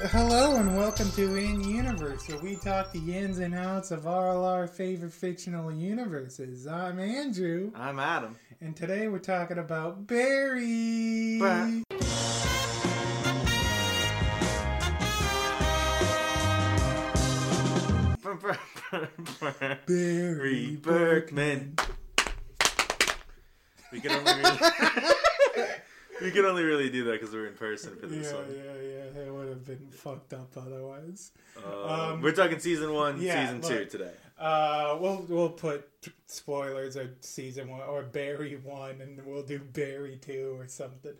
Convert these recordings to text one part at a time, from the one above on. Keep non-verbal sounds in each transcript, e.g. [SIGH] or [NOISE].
Hello and welcome to In Universe, where we talk the ins and outs of all our favorite fictional universes. I'm Andrew, I'm Adam. and today we're talking about Barry. Ba- Barry Berkman. We can only [LAUGHS] we can only really do that because we're in person for Yeah, this yeah, one. yeah. It would have been fucked up otherwise. Uh, Um, we're talking season one, yeah, season two look. today. Uh, we'll we'll put spoilers of season one or Barry one, and we'll do Barry two or something.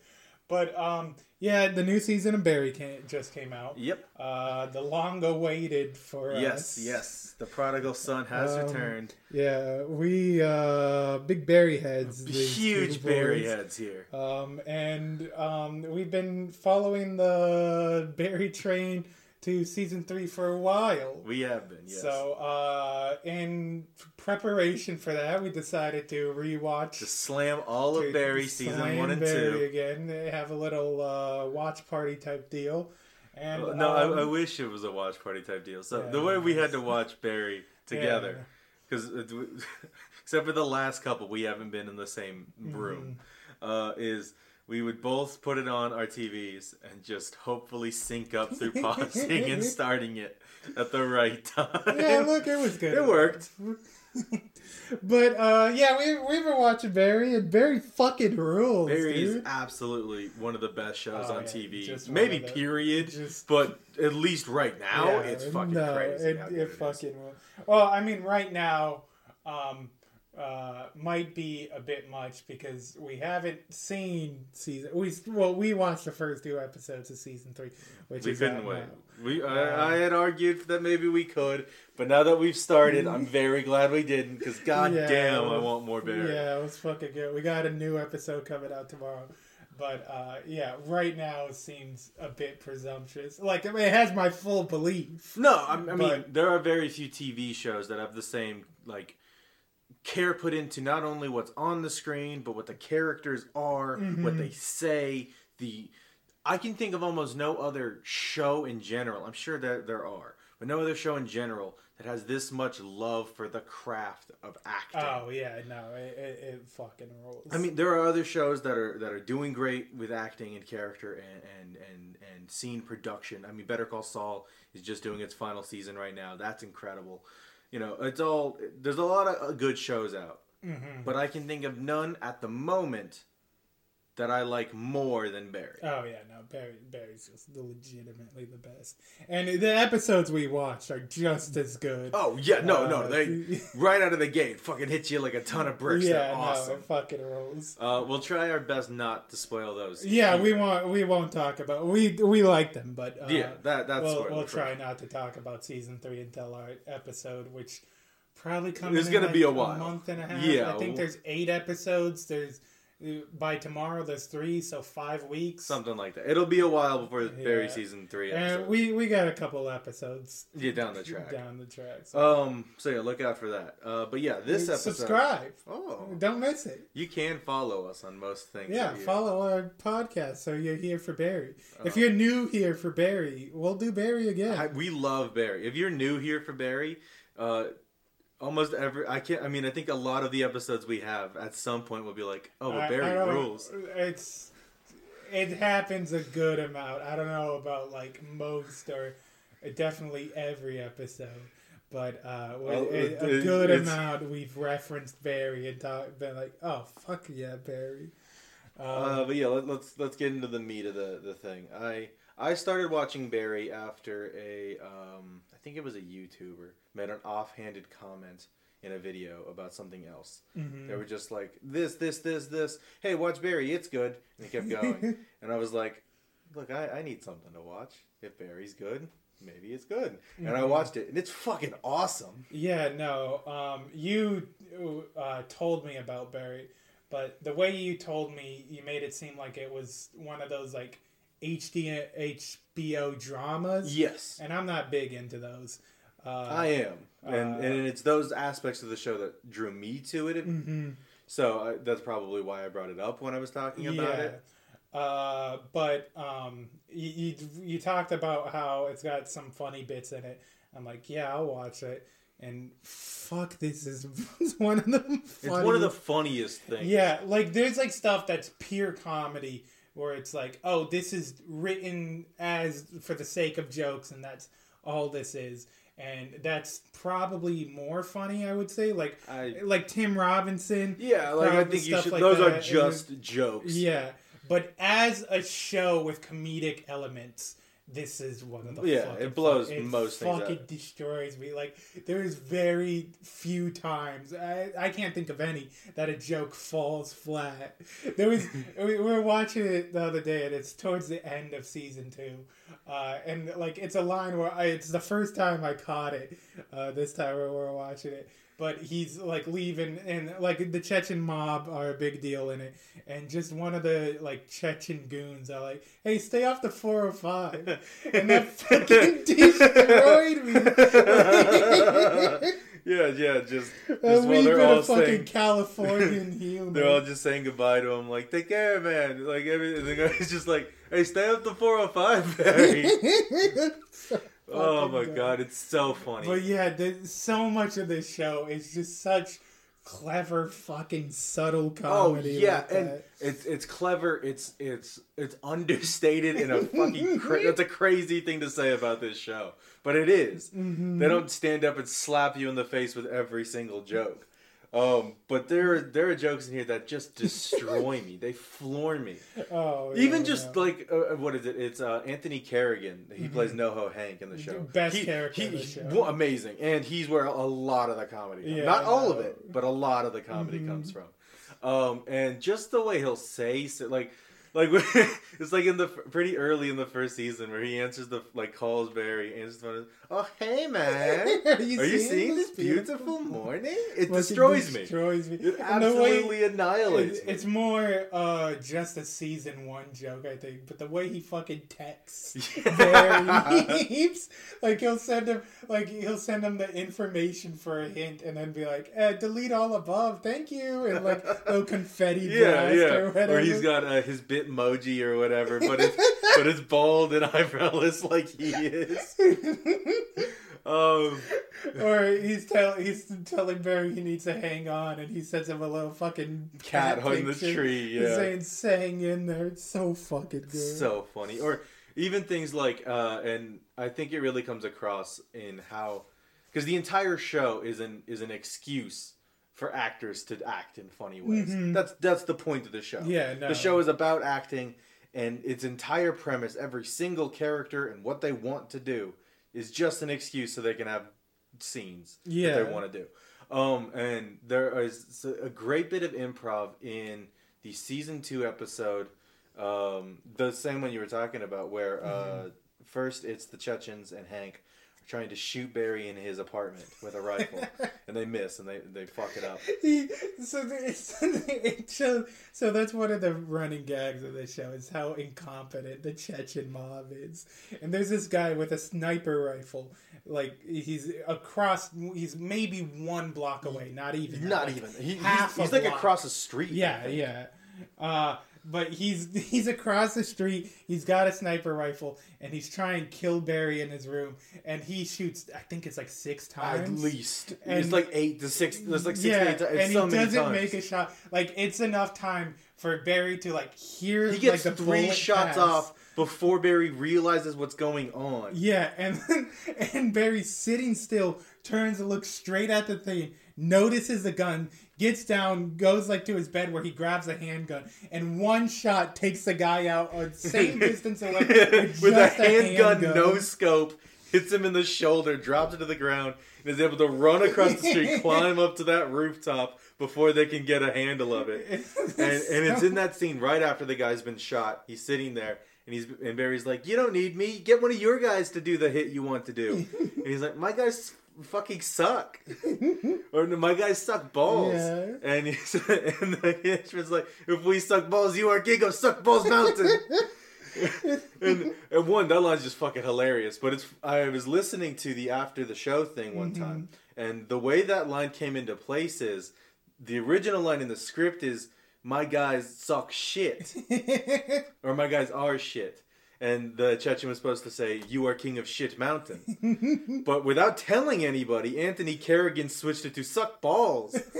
But um, yeah, the new season of Barry came, just came out. Yep. Uh, the long awaited for Yes, us. yes. Yes. The prodigal son has Um, returned. Yeah, we uh big Barry heads. Huge Barry boys. heads here. Um, and um, we've been following the Barry train to season three for a while. We have been, yes. So, uh, in preparation for that, we decided to rewatch. to slam all of Barry season one and Barry two. again. They have a little uh, watch party type deal. And No, um, I, I wish it was a watch party type deal. So Yeah, the way we had to watch Barry [LAUGHS] together, because [LAUGHS] except for the last couple, we haven't been in the same room. Mm-hmm. Uh, is we would both put it on our TVs and just hopefully sync up through pausing and [LAUGHS] starting it at the right time. Yeah, look, it was good. It worked. [LAUGHS] But uh, yeah, we we've been watching Barry, and Barry fucking rules, Barry is absolutely one of the best shows Oh, on yeah, TV. Maybe period, just- but at least right now, Yeah, it's fucking no, crazy. It, how good it it is. fucking will. Well, I mean, right now, um, uh, might be a bit much because we haven't seen season. We well, we watched the first two episodes of season three, which We is couldn't wait. now. We Uh, I, I had argued that maybe we could, but now that we've started, I'm [LAUGHS] very glad we didn't. Because god Yeah, damn, I want more Barry. Yeah, it was fucking good. We got a new episode coming out tomorrow. But uh, yeah, right now it seems a bit presumptuous. Like I mean, it has my full belief. No, I, I mean there are very few TV shows that have the same like care put into not only what's on the screen, but what the characters are, Mm-hmm. what they say. The I can think of almost no other show in general. I'm sure that there are, but no other show in general that has this much love for the craft of acting. Oh yeah, no, it, it, it fucking rules. I mean, there are other shows that are that are doing great with acting and character and and and, and scene production. I mean, Better Call Saul is just doing its final season right now. That's incredible. You know, it's all there's a lot of uh, good shows out, but I can think of none at the moment that I like more than Barry. Oh yeah, no, Barry Barry's just legitimately the best, and the episodes we watched are just as good. Oh yeah, no, Uh, no, they [LAUGHS] right out of the gate fucking hit you like a ton of bricks. yeah, They're no, awesome. it fucking rolls. Uh, we'll try our best not to spoil those. Yeah, we won't we won't talk about we we like them, but uh, Yeah, that- that's we'll, we'll try not to talk about season three until our episode, which probably comes. It's in gonna like be a while. a month and a half. Yeah, I think there's eight episodes. There's by tomorrow there's three, so five weeks. something like that. It'll be a while before Barry Yeah. season three. and we we got a couple episodes get down the track. down the track. So Um, so yeah, look out for that. Uh, but yeah, this episode. subscribe. Oh, Don't miss it. you can follow us on most things. Yeah, follow our podcast so you're here for Barry. If Uh, you're new here for Barry, we'll do Barry again. I, we love Barry. If you're new here for Barry, uh, almost every I can't. I mean, I think a lot of the episodes we have at some point will be like, oh, but Barry I don't- rules. It's it happens a good amount. I don't know about like most or definitely every episode, but uh, Well, a, it- a good amount we've referenced Barry and talk, been like, oh fuck yeah, Barry. Um, Uh, but yeah, let, let's let's get into the meat of the the thing. I I started watching Barry after a um, I think it was a YouTuber made an offhanded comment in a video about something else. They were just like this, this, this, this. Hey, watch Barry, it's good. And he kept going, [LAUGHS] and I was like, look, I, I need something to watch. If Barry's good, maybe it's good. And I watched it, and it's fucking awesome. Yeah, no. Um, you uh, told me about Barry, but the way you told me, you made it seem like it was one of those like HD HBO dramas. Yes, and I'm not big into those. Uh, I am, and uh, and it's those aspects of the show that drew me to it. Mm-hmm. So I, that's probably why I brought it up when I was talking about it. Uh, but um, you, you you talked about how it's got some funny bits in it. I'm like, yeah, I'll watch it. And fuck, this is [LAUGHS] one of the. It's one of the funniest- funniest things. Yeah, like there's like stuff that's pure comedy where it's like, oh, this is written as for the sake of jokes, and that's all this is, and that's probably more funny, I would say. Like, I- like Tim Robinson. yeah. Like I think you should. like those that, are and just jokes. yeah, but as a show with comedic elements, this is one of the Yeah, fucking it blows it most things It fucking out. destroys me. Like there is very few times I, I can't think of any that a joke falls flat. There was we [LAUGHS] we were watching it the other day, and it's towards the end of season two, uh, and like it's a line where I, it's the first time I caught it. Uh, this time we were watching it. But he's like leaving, and like the Chechen mob are a big deal in it. And just one of the like Chechen goons are like, "Hey, stay off the 405," and that [LAUGHS] fucking [LAUGHS] destroyed me. [LAUGHS] yeah, yeah. Just, A just they're bit all of fucking saying, Californian humor. they're all just saying goodbye to him. Like, take care, man. Like everything. The guy's just like, hey, stay off the 405, Barry. Oh my god, it's so funny. But yeah, there's so much of this show is just such clever, fucking subtle comedy. Oh comedy. yeah, like and that. it's it's clever. It's it's it's understated in a [LAUGHS] fucking. Cra- that's a crazy thing to say about this show, but it is. Mm-hmm. They don't stand up and slap you in the face with every single joke. Um, but there are there are jokes in here that just destroy me. They floor me. [LAUGHS] oh, Even just no. like uh, what is it? It's uh, Anthony Carrigan. He plays NoHo Hank in the show. Mm-hmm. Best He- character he- in the he- show. well, amazing, and he's where a lot of the comedy. comes. Yeah, Not all of it, but a lot of the comedy Mm-hmm. comes from. Um, and just the way he'll say, so, like, like [LAUGHS] it's like in the pretty early in the first season where he answers the like calls Barry, answers the phone. Oh hey man, [LAUGHS] Are you are you seeing this beautiful morning? It Fucking destroys me. Destroys me. It And the way- absolutely annihilates It's, me. it's more uh, just a season one joke, I think. But the way he fucking texts [LAUGHS] like he'll send him, like he'll send him the information for a hint, and then be like, eh, "Delete all above, thank you," and like little [LAUGHS] confetti Yeah, blast yeah. or whatever. Or he's got uh, his Bitmoji or whatever, but it's but it's bald and eyebrowless like he is. Um, or he's tell he's telling Barry he needs to hang on, and he sends him a little fucking Cat on the tree, He's yeah. saying "sang in there." It's so fucking good. so funny. Or even things like, uh, and I think it really comes across in how, because the entire show is an is an excuse for actors to act in funny ways. That's that's the point of the show. Mm-hmm. Yeah, no. The show is about acting and its entire premise, every single character and what they want to do is just an excuse so they can have scenes Yeah. that they want to do. Um, and there is a great bit of improv in the season two episode, um, the same one you were talking about, where uh, first it's the Chechens and Hank trying to shoot Barry in his apartment with a rifle, [LAUGHS] and they miss and they, they fuck it up. He, so the, it's, it shows, so that's one of the running gags of the show is how incompetent the Chechen mob is. And there's this guy with a sniper rifle, like he's across, he's maybe one block away, not even, Not like, even. He, half he's he's like block. across the street. Yeah, yeah. Uh, but he's [LAUGHS] he's across the street. He's got a sniper rifle, and he's trying to kill Barry in his room. And he shoots. I think it's like six times At least. And- it's like eight to six. There's like six yeah, to eight times. and It's he doesn't times. make a shot. Like it's enough time for Barry to like hear. He gets like, the three shots pass. off before Barry realizes what's going on. Yeah, and then, [LAUGHS] and Barry sitting still turns and looks straight at the thing, notices the gun, gets down, goes like to his bed where he grabs a handgun, and one shot takes the guy out on same [LAUGHS] distance like [LAUGHS] with, with a handgun, handgun. no scope, hits him in the shoulder, drops it to the ground, and is able to run across the street, [LAUGHS] climb up to that rooftop before they can get a handle of it. And, and it's in that scene right after the guy's been shot. He's sitting there. And he's and Barry's like, "You don't need me. Get one of your guys to do the hit you want to do." And he's like, "My guys fucking suck, [LAUGHS] or my guys suck balls." Yeah. And he's [LAUGHS] and the henchman's like, "If we suck balls, you are king of suck balls mountain." [LAUGHS] and, and one that line's just fucking hilarious. But it's I was listening to the after the show thing one mm-hmm. time, and the way that line came into place is the original line in the script is "My guys suck shit," or "My guys are shit." And the Chechen was supposed to say, "You are king of shit mountain," [LAUGHS] but without telling anybody, Anthony Carrigan switched it to "suck balls." [LAUGHS]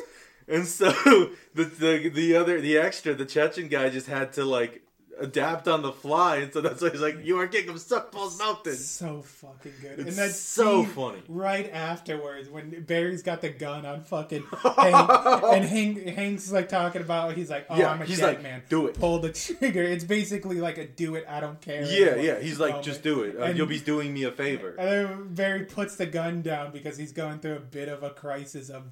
And so [LAUGHS] the, the the other the extra the Chechen guy just had to like adapt on the fly, and so that's why he's like, "You are king of suck balls mountain." so fucking good. It's and that's so funny. Right afterwards, when Barry's got the gun on fucking [LAUGHS] Hank, and Hank, Hank's like talking about, he's like, "Oh, Yeah, I'm a he's dead like, man. "Do it." Pull the trigger." It's basically like a "do it, I don't care." Yeah, moment. yeah. He's like, "Just do it. Uh, And- you'll be doing me a favor." And then Barry puts the gun down because he's going through a bit of a crisis of.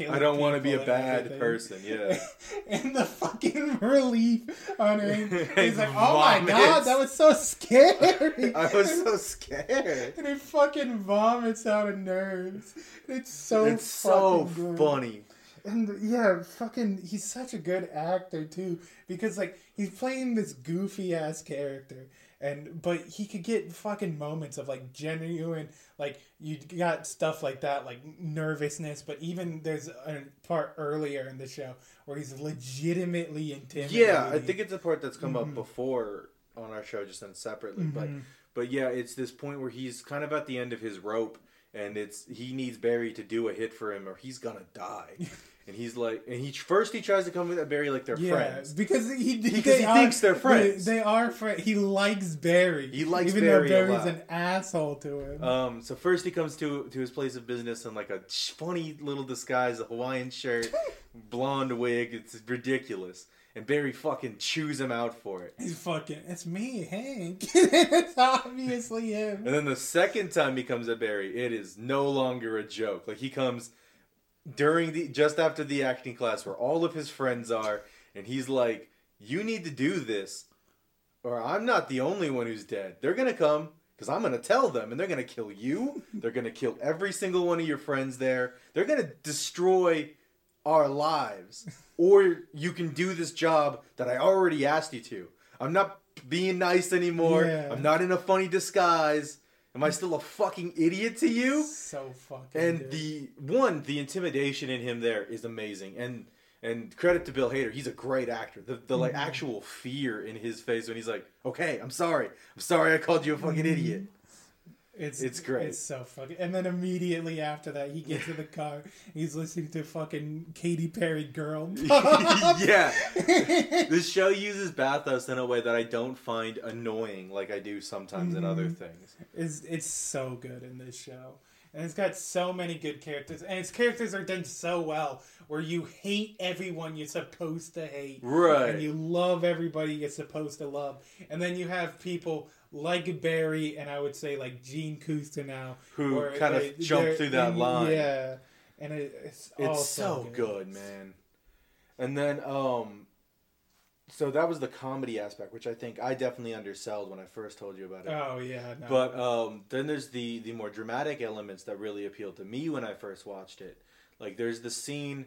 I don't want to be a bad everything. person. Yeah. [LAUGHS] and the fucking [LAUGHS] relief on him. [LAUGHS] He's like, "Oh my god, that was so scary." I was so scared. and he fucking vomits out of nerves. It's so It's so good. funny. And yeah, fucking, he's such a good actor too because like he's playing this goofy ass character, and but he could get fucking moments of like genuine like you got stuff like that like nervousness, but even there's a part earlier in the show where he's legitimately intimidated. Yeah, I think it's a part that's come Mm-hmm. up before on our show, just done separately. But but yeah, it's this point where he's kind of at the end of his rope, and it's he needs Barry to do a hit for him, or he's gonna die. [LAUGHS] and he's like, and he first he tries to come with Barry like they're Yeah, friends. because he Because he are- thinks they're friends. They, they are friends. He likes Barry. He likes even Barry though Barry's lot. an asshole to him. Um, so first he comes to to his place of business in like a funny little disguise, a Hawaiian shirt, [LAUGHS] blonde wig. It's ridiculous, and Barry fucking chews him out for it. He's fucking. It's me, Hank. [LAUGHS] it's obviously him. And then the second time he comes at Barry, it is no longer a joke. Like he comes during the just after the acting class where all of his friends are, and he's like, "You need to do this, or I'm not the only one who's dead. They're gonna come." Because I'm gonna tell them, and they're gonna kill you. They're gonna kill every single one of your friends there. They're gonna destroy our lives. Or you can do this job that I already asked you to. I'm not being nice anymore. Yeah. I'm not in a funny disguise. Am I still a fucking idiot to you? So fucking. And good. the one, the intimidation in him there is amazing. And and credit to Bill Hader, he's a great actor. The the like Mm-hmm. actual fear in his face when he's like, "Okay, I'm sorry. I'm sorry I called you a fucking idiot." It's It's great. It's so fucking. And then immediately after that, he gets in the car. He's listening to fucking Katy Perry "Girl." [LAUGHS] yeah. This show uses bathos in a way that I don't find annoying like I do sometimes in other Mm-hmm. things. It's it's so good in this show. and it's got so many good characters, and its characters are done so well, where you hate everyone you're supposed to hate, Right. and you love everybody you're supposed to love, and then you have people like Barry and I would say like Gene now Who where kind of they- jumped through that in- line. yeah, and it, it's all It's so good, man. And then, um, so that was the comedy aspect, which I think I definitely undersold when I first told you about it. Oh yeah, no. But um, then there's the the more dramatic elements that really appealed to me when I first watched it. Like there's the scene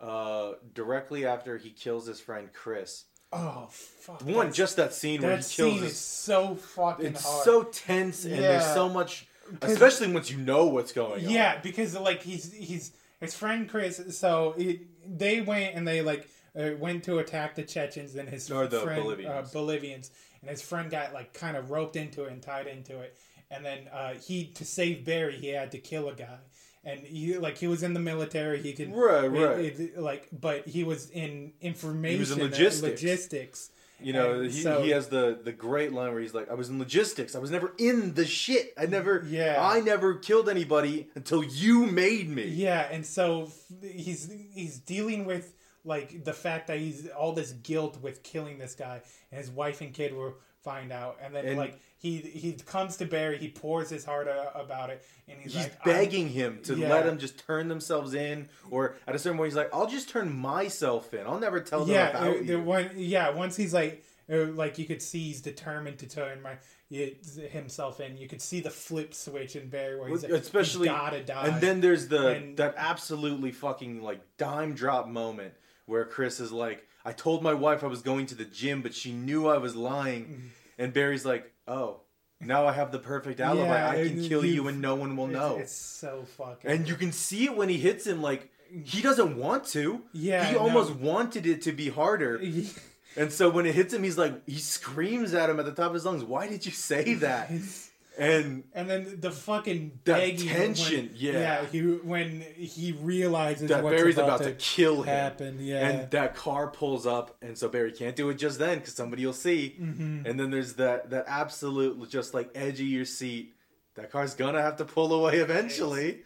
uh, directly after he kills his friend Chris. Oh fuck, One, just that scene where he that kills scene is so fucking it's hard. so tense and there's so much especially once you know what's going on Yeah, because like he's he's his friend Chris. So it, they went and they like uh, went to attack the Chechens and his Or the friend Bolivians. Uh, Bolivians, and his friend got like kind of roped into it and tied into it. And then uh, he to save Barry, he had to kill a guy. And he like he was in the military. He could Right, right. it- like, but he was in information. He was in and logistics. logistics. you know And he, so- he has the the great line where he's like i was in logistics i was never in the shit i never Yeah. i never killed anybody until you made me Yeah, and so f- he's he's dealing with like the fact that he's all this guilt with killing this guy, and his wife and kid will find out, and then And- like he he comes to Barry, he pours his heart out about it, and he's, he's like, begging him to Yeah. let him just turn themselves in or at a certain point he's like i'll just turn myself in i'll never tell them yeah, about the you one, yeah. Once he's like, uh, like you could see he's determined to turn my himself in. You could see the flip switch in Barry, where he's like, especially gotta die. and then there's the And- that absolutely fucking like dime drop moment where chris is like i told my wife i was going to the gym but she knew i was lying Mm-hmm. and barry's like oh now i have the perfect alibi Yeah, i can kill you and no one will know it's so fucking. and you can see it when he hits him like he doesn't want to Yeah, he no. almost wanted it to be harder [LAUGHS] and so when it hits him he's like he screams at him at the top of his lungs why did you say that and And then the fucking That tension, when, yeah. yeah. He when he realizes that what's Barry's about, about, to, kill him. happen, yeah. And that car pulls up, and so Barry can't do it just then because somebody will see. Mm-hmm. And then there's that that absolute just like edge of your seat. That car's gonna have to pull away eventually.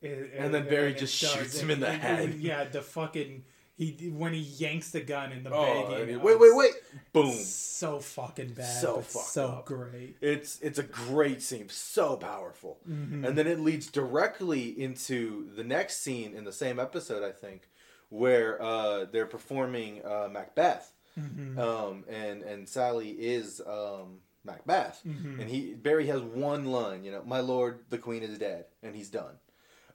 It- And then Barry it just shoots him in the it- head. Yeah, the fucking he when he yanks the gun in the Oh, begging. I mean, wait, wait, wait! Boom! So fucking bad. So so up. great. It's it's a great scene, so powerful, Mm-hmm. and then it leads directly into the next scene in the same episode, I think, where uh, they're performing uh, Macbeth, Mm-hmm. um, and and Sally is um, Macbeth, Mm-hmm. and he Barry has one line, you know, "My lord, the queen is dead," and he's done.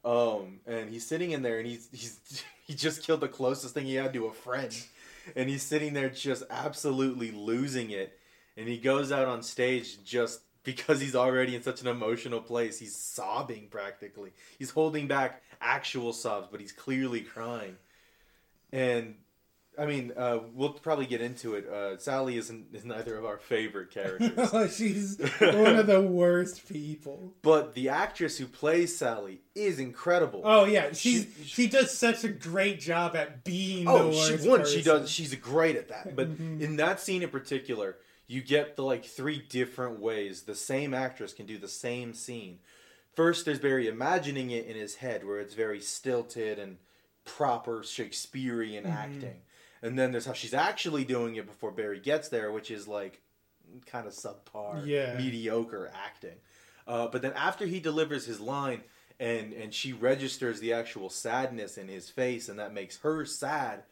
Um, and he's sitting in there, and he's he's [LAUGHS] he just killed the closest thing he had to a friend, and he's sitting there just absolutely losing it. And he goes out on stage just because he's already in such an emotional place. He's sobbing practically. He's holding back actual sobs, but he's clearly crying. And I mean, uh, we'll probably get into it. Uh, Sally isn't is neither of our favorite characters. [LAUGHS] She's [LAUGHS] one of the worst people. But the actress who plays Sally is incredible. Oh yeah, she's She- she, does such a great job at being Oh, the she one, she person. Mm-hmm. does. She's great at that. But in that scene in particular, you get the like three different ways the same actress can do the same scene. First, there's Barry imagining it in his head, where it's very stilted and proper Shakespearean Mm-hmm. acting. And then there's how she's actually doing it before Barry gets there, which is like kind of subpar, Yeah. mediocre acting. Uh, but then after he delivers his line, and and she registers the actual sadness in his face, and that makes her sad.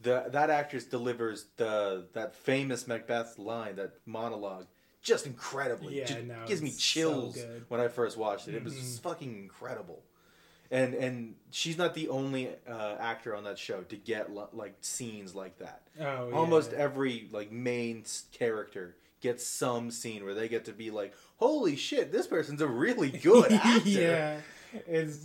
The that actress delivers the that famous Macbeth line, that monologue, just incredibly. Yeah, just no, gives me so chills. Mm-hmm. when I first watched it. It was fucking incredible. And and she's not the only uh, actor on that show to get lo- like scenes like that. Oh, yeah. Almost every like main character gets some scene where they get to be like, "Holy shit, this person's a really [LAUGHS] good actor." yeah, it's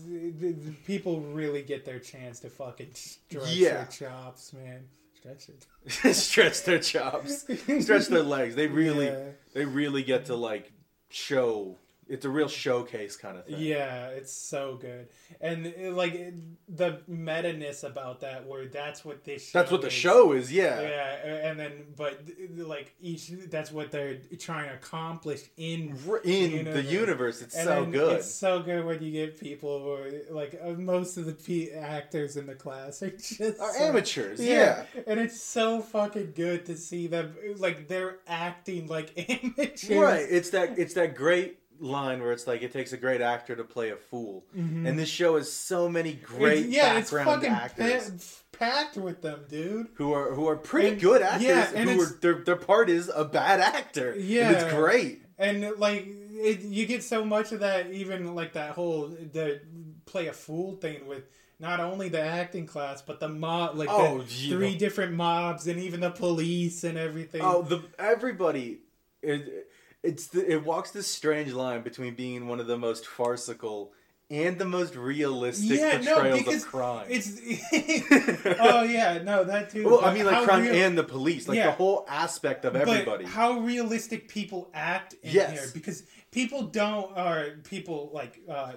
people really get their chance to fucking stretch Yeah. their chops, man. Stretch it. [LAUGHS] stretch their chops, stretch their legs. They really, [LAUGHS] Yeah. they really get to like show it's a real showcase kind of thing. Yeah, it's so good, and it, like it, the meta ness about that, where that's what this. That's what the is. show is. Yeah. Yeah, and then but eh, like each that's what they're trying to accomplish in In the universe, it's And so good. It's so good when you get people who are like uh, most of the p- actors in the class are [LAUGHS] just Are so- amateurs, yeah. and it's so fucking good to see them like they're acting like [LAUGHS] amateurs. Right. It's that it's that great line where it's like it takes a great actor to play a fool, mm-hmm. and this show has so many great It's- yeah, it's background fucking actors pa- packed with them, dude. who are who are pretty And- good actors. yeah, and who are their their part is a bad actor. and Yeah. it's great. and like it, you get so much of that even like that whole the play a fool thing with not only the acting class but the mob like Oh, the three different mobs and even the police and everything Oh, the everybody. It, it's the, it walks this strange line between being one of the most farcical and the most realistic yeah portrayals because of crime. it's [LAUGHS] oh yeah no that too well, I mean, like crime real- and the police, like Yeah. the whole aspect of everybody. But how realistic people act in Yes. here because people don't or people like uh,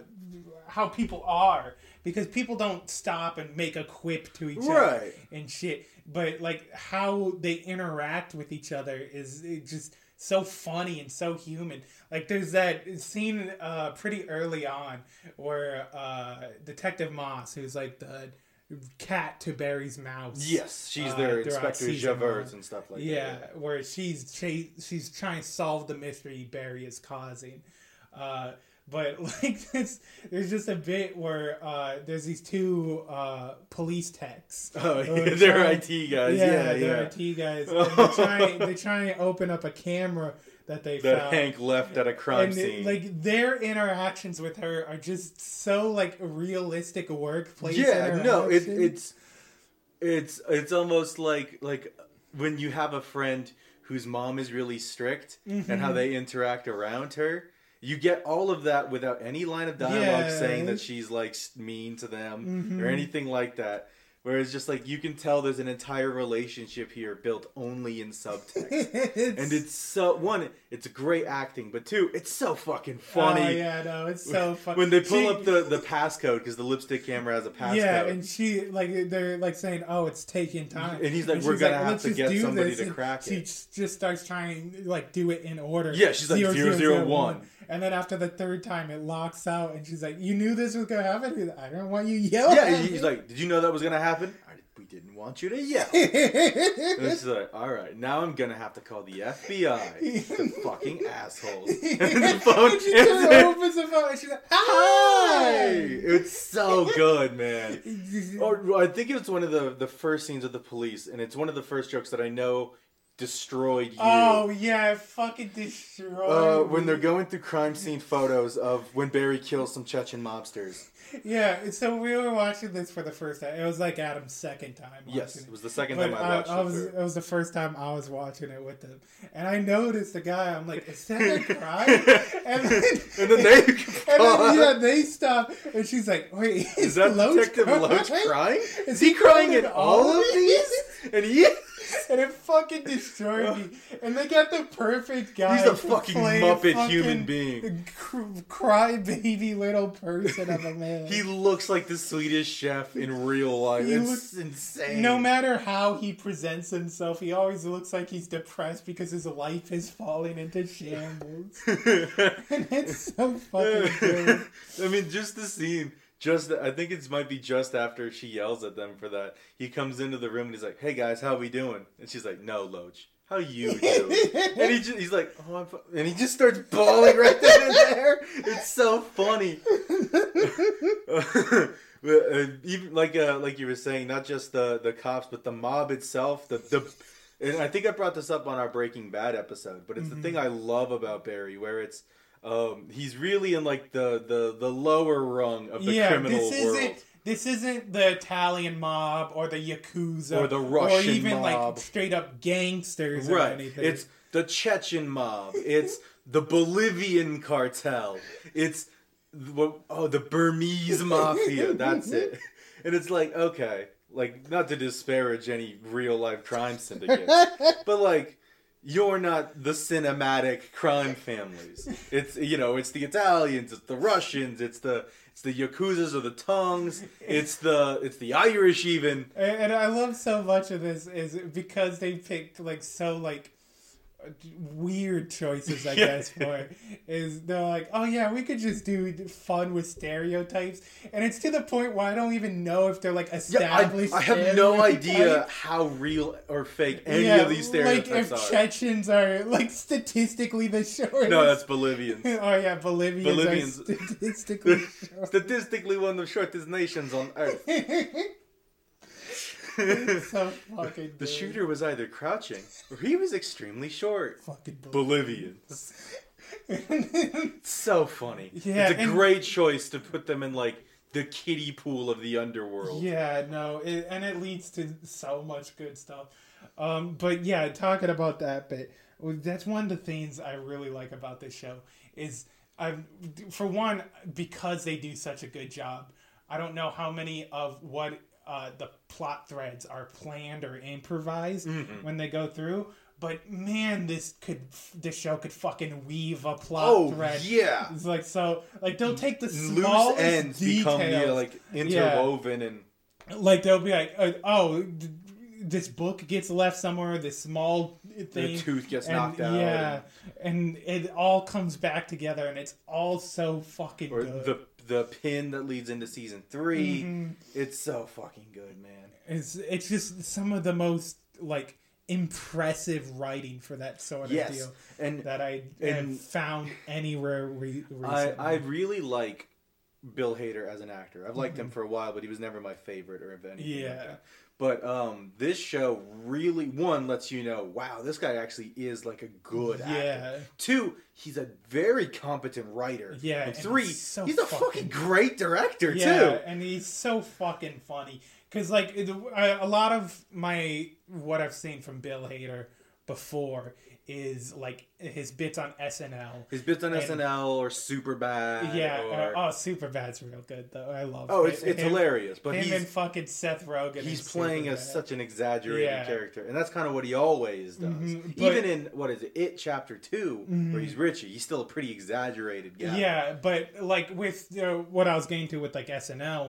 how people are because people don't stop and make a quip to each other Right. and shit. But like how they interact with each other is it just so funny and so human. Like there's that scene uh, pretty early on where uh, Detective Moss, who's like the cat to Barry's mouse. yes, she's uh, their Inspector Javert and stuff like Yeah, that. Yeah, where she's she's trying to solve the mystery Barry is causing. Uh, but [LAUGHS] like this, there's just a bit where uh, there's these two uh, police techs. [LAUGHS] Oh, are they're trying- IT guys. Yeah, Yeah, they're yeah. IT guys. [LAUGHS] And they're trying they're trying to open up a camera that they That found. Hank left at a crime and scene. it- like their interactions with her are just so like realistic workplace. yeah, no, it, it's it's it's almost like like when you have a friend whose mom is really strict and Mm-hmm. how they interact around her. You get all of that without any line of dialogue Yeah. Mm-hmm. saying that she's like mean to them or anything like that. Whereas just like you can tell there's an entire relationship here built only in subtext. [LAUGHS] and it's so one, it's great acting, but two, it's so fucking funny. Oh yeah, no, it's so [LAUGHS] funny When they pull She- up the the passcode because the lipstick camera has a passcode. Yeah, and she like they're like saying, "Oh, it's taking time," And he's like, "We're she's gonna have to get somebody this," to and crack She it. just starts trying to like do it in order. Yeah, she's like, Zero, zero, zero, zero, zero, one. And then after the third time, it locks out, and she's like, "You knew this was gonna happen." He's like, I don't want you yelling. Yeah, he's me." like, "Did you know that was gonna happen?" I, we didn't want you to yell. [LAUGHS] and she's like, "All right, now I'm gonna have to call the FBI. the [LAUGHS] fucking assholes." [LAUGHS] And the phone And she just opens the phone, and she's like, Hi! "Hi." It's so good, man. Or I think it's one of the the first scenes of the police, and it's one of the first jokes that I know destroyed you. Oh yeah, it fucking destroyed. Uh, when they're going through crime scene photos of when Barry kills some Chechen mobsters. Yeah, so we were watching this for the first time. It was like Adam's second time. Yes, watching it was the second But time I I, watched I it. was, it was the first time I was watching it with them, and I noticed the guy. I'm like, is that a [LAUGHS] cry? and then, And then they [LAUGHS] and then, yeah, they stop, and she's like, wait, Is that Loach Detective Loach crying? Is Is he he crying crying in all of these? And he [LAUGHS] And it fucking destroyed me. And they got the perfect guy. He's a fucking Muppet fucking human being. cr- Cry baby little person of a man. he looks like the Swedish chef in real life. He it's looks- insane. No matter how he presents himself, he always looks like he's depressed because his life is falling into shambles. [LAUGHS] [LAUGHS] and it's so fucking good. I mean, just the scene. Just, I think it might be just after she yells at them for that. He comes into the room and he's like, "Hey guys, how we doing?" And she's like, "No, Loach, how you doing?" and he just, he's like, "Oh, I'm," fi-" and he just starts bawling right then and there. It's so funny. [LAUGHS] But, even like uh, like you were saying, not just the the cops, but the mob itself. The the and I think I brought this up on our Breaking Bad episode, but it's the thing I love about Barry, where it's um, he's really in like the the the lower rung of the yeah, criminal this world. isn't this isn't the Italian mob or the yakuza Or the Russian mob or even mob. like straight up gangsters or Right. anything. It's the Chechen mob. It's the Bolivian cartel. It's the, oh the Burmese mafia. That's it. [LAUGHS] And it's like okay, like not to disparage any real life crime syndicates, [LAUGHS] but like you're not the cinematic crime families. It's you know, it's the Italians, it's the Russians, it's the it's the Yakuzas or the Tongues, it's the it's the Irish even. And, and I love so much of this is because they picked like so like weird choices, I [LAUGHS] guess, for is they're like, oh yeah, we could just do fun with stereotypes, and it's to the point where I don't even know if they're like established. Yeah, I. I have no stereotypes. idea how real or fake any Yeah, of these stereotypes are. like if are. Chechens are like statistically the shortest. no, that's Bolivians. [LAUGHS] oh yeah, Bolivians, Bolivians. are statistically. [LAUGHS] Statistically, one of the shortest nations on earth. [LAUGHS] so fucking The shooter was either crouching or he was extremely short. fucking Bolivians. [LAUGHS] so funny. Yeah, it's a great choice to put them in like the kiddie pool of the underworld. Yeah, no, it, and it leads to so much good stuff. Um, but yeah, talking about that bit, that's one of the things I really like about this show is I, for one, because they do such a good job. I don't know how many of what uh, the plot threads are planned or improvised Mm-hmm. when they go through. But man, this could this show could fucking weave a plot Oh, thread. yeah. it's like so like they'll take the Loose ends details, become yeah, like interwoven and like they'll be like, uh, oh, this book gets left somewhere, this small thing, the tooth gets and, knocked out yeah, and it all comes back together, and it's all so fucking or good. the the pin that leads into season 3 Mm-hmm. It's so fucking good, man. It's it's just some of the most like impressive writing for that sort of Yes, deal and that I and- have found anywhere re- recently. I I really like Bill Hader as an actor. I've liked Mm-hmm. him for a while, but he was never my favorite or anything Yeah. like that. But um, this show really one lets you know, wow, this guy actually is like a good actor. Yeah. Two, he's a very competent writer. Yeah, And three, he's so he's a fucking- fucking great director yeah, too. and he's so fucking funny. Cause like a lot of my what I've seen from Bill Hader before is like his bits on SNL. His bits on And- SNL or Superbad. Yeah, Or, uh, oh, Superbad's real good though. I love. oh, it. it's it's Him- hilarious. But him he's and fucking Seth Rogen. he's playing as Superbad. such an exaggerated Yeah. character, and that's kind of what he always does. Mhm, but- Even in what is it, It Chapter 2 where he's Richie, he's still a pretty exaggerated guy. Yeah, but like with uh, what I was getting to with like SNL,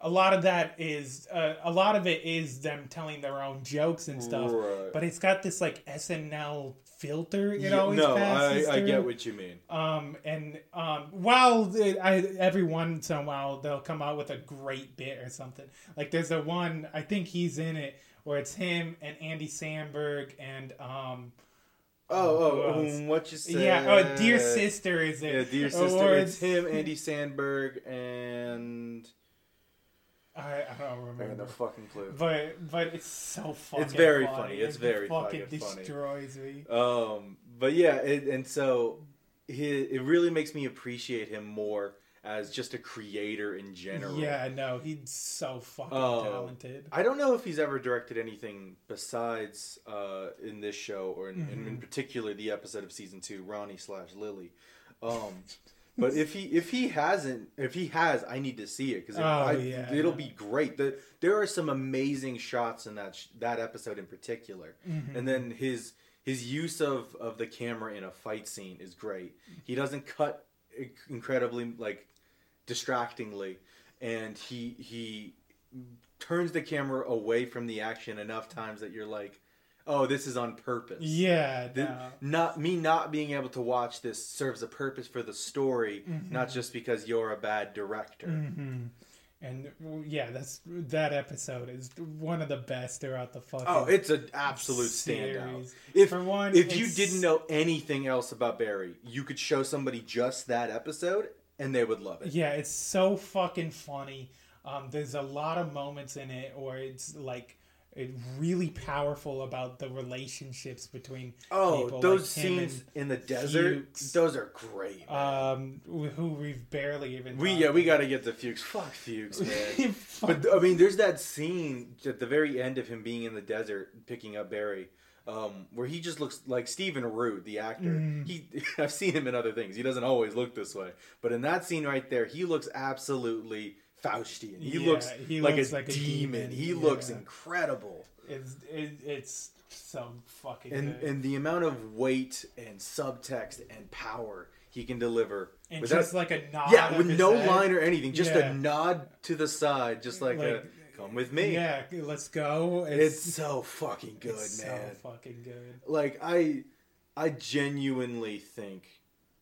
a lot of that is uh, a lot of it is them telling their own jokes and stuff, Right. but it's got this like SNL filter. It Yeah, always no, passes I, I get what you mean. Um, and um, while I, every once in a while they'll come out with a great bit or something. Like there's a one I think he's in it where it's him and Andy Samberg and um. Oh, oh, um, what you say? Yeah, oh, dear sister is it? Yeah, dear Or sister. It's it's- him, Andy Samberg, and I, I don't I have remember. no fucking clue. But but it's so fucking. It's very funny. funny. It's It very fucking fucking funny. destroys me. Um, but yeah, it, and so he, it really makes me appreciate him more as just a creator in general. Yeah, no, he's so fucking Um, talented. I don't know if he's ever directed anything besides uh, in this show, or in, in, Mm-hmm. in particular the episode of season two, Ronny slash Lily. Um, [LAUGHS] but if he if he hasn't, if he has, I need to see it because Oh, yeah, it'll no. be great. The, there are some amazing shots in that sh- that episode in particular, Mm-hmm. and then his his use of of the camera in a fight scene is great. He doesn't cut incredibly like distractingly, and he he turns the camera away from the action enough times that you're like, oh, this is on purpose. Yeah, The- no. not me not being able to watch this serves a purpose for the story, Mm-hmm. not just because you're a bad director. And yeah, that's that episode is one of the best throughout the fucking. Oh, it's an absolute standout. If For one, if you didn't know anything else about Barry, you could show somebody just that episode and they would love it. Yeah, it's so fucking funny. Um, there's a lot of moments in it where it's like really powerful about the relationships between Oh, people, those like scenes in the desert, Fuches. those are great. man. um, who we've barely even we yeah, we got to get the Fuches. Fuck Fuches, [LAUGHS] man. Fuck. but I mean, there's that scene at the very end of him being in the desert picking up Barry, um, where he just looks like Stephen Root, the actor. Mm. He, [LAUGHS] I've seen him in other things. He doesn't always look this way, but in that scene right there, he looks absolutely Faustian. He Yeah, looks he like, looks a like a demon. demon, He looks incredible. It's it, it's so fucking And good. and the amount of weight and subtext and power he can deliver. And without- just like a nod Yeah, with no head. line or anything, just Yeah. a nod to the side, just like, a "Come with me." yeah, let's go. it's, so fucking good, it's man. So fucking good. like I, I genuinely think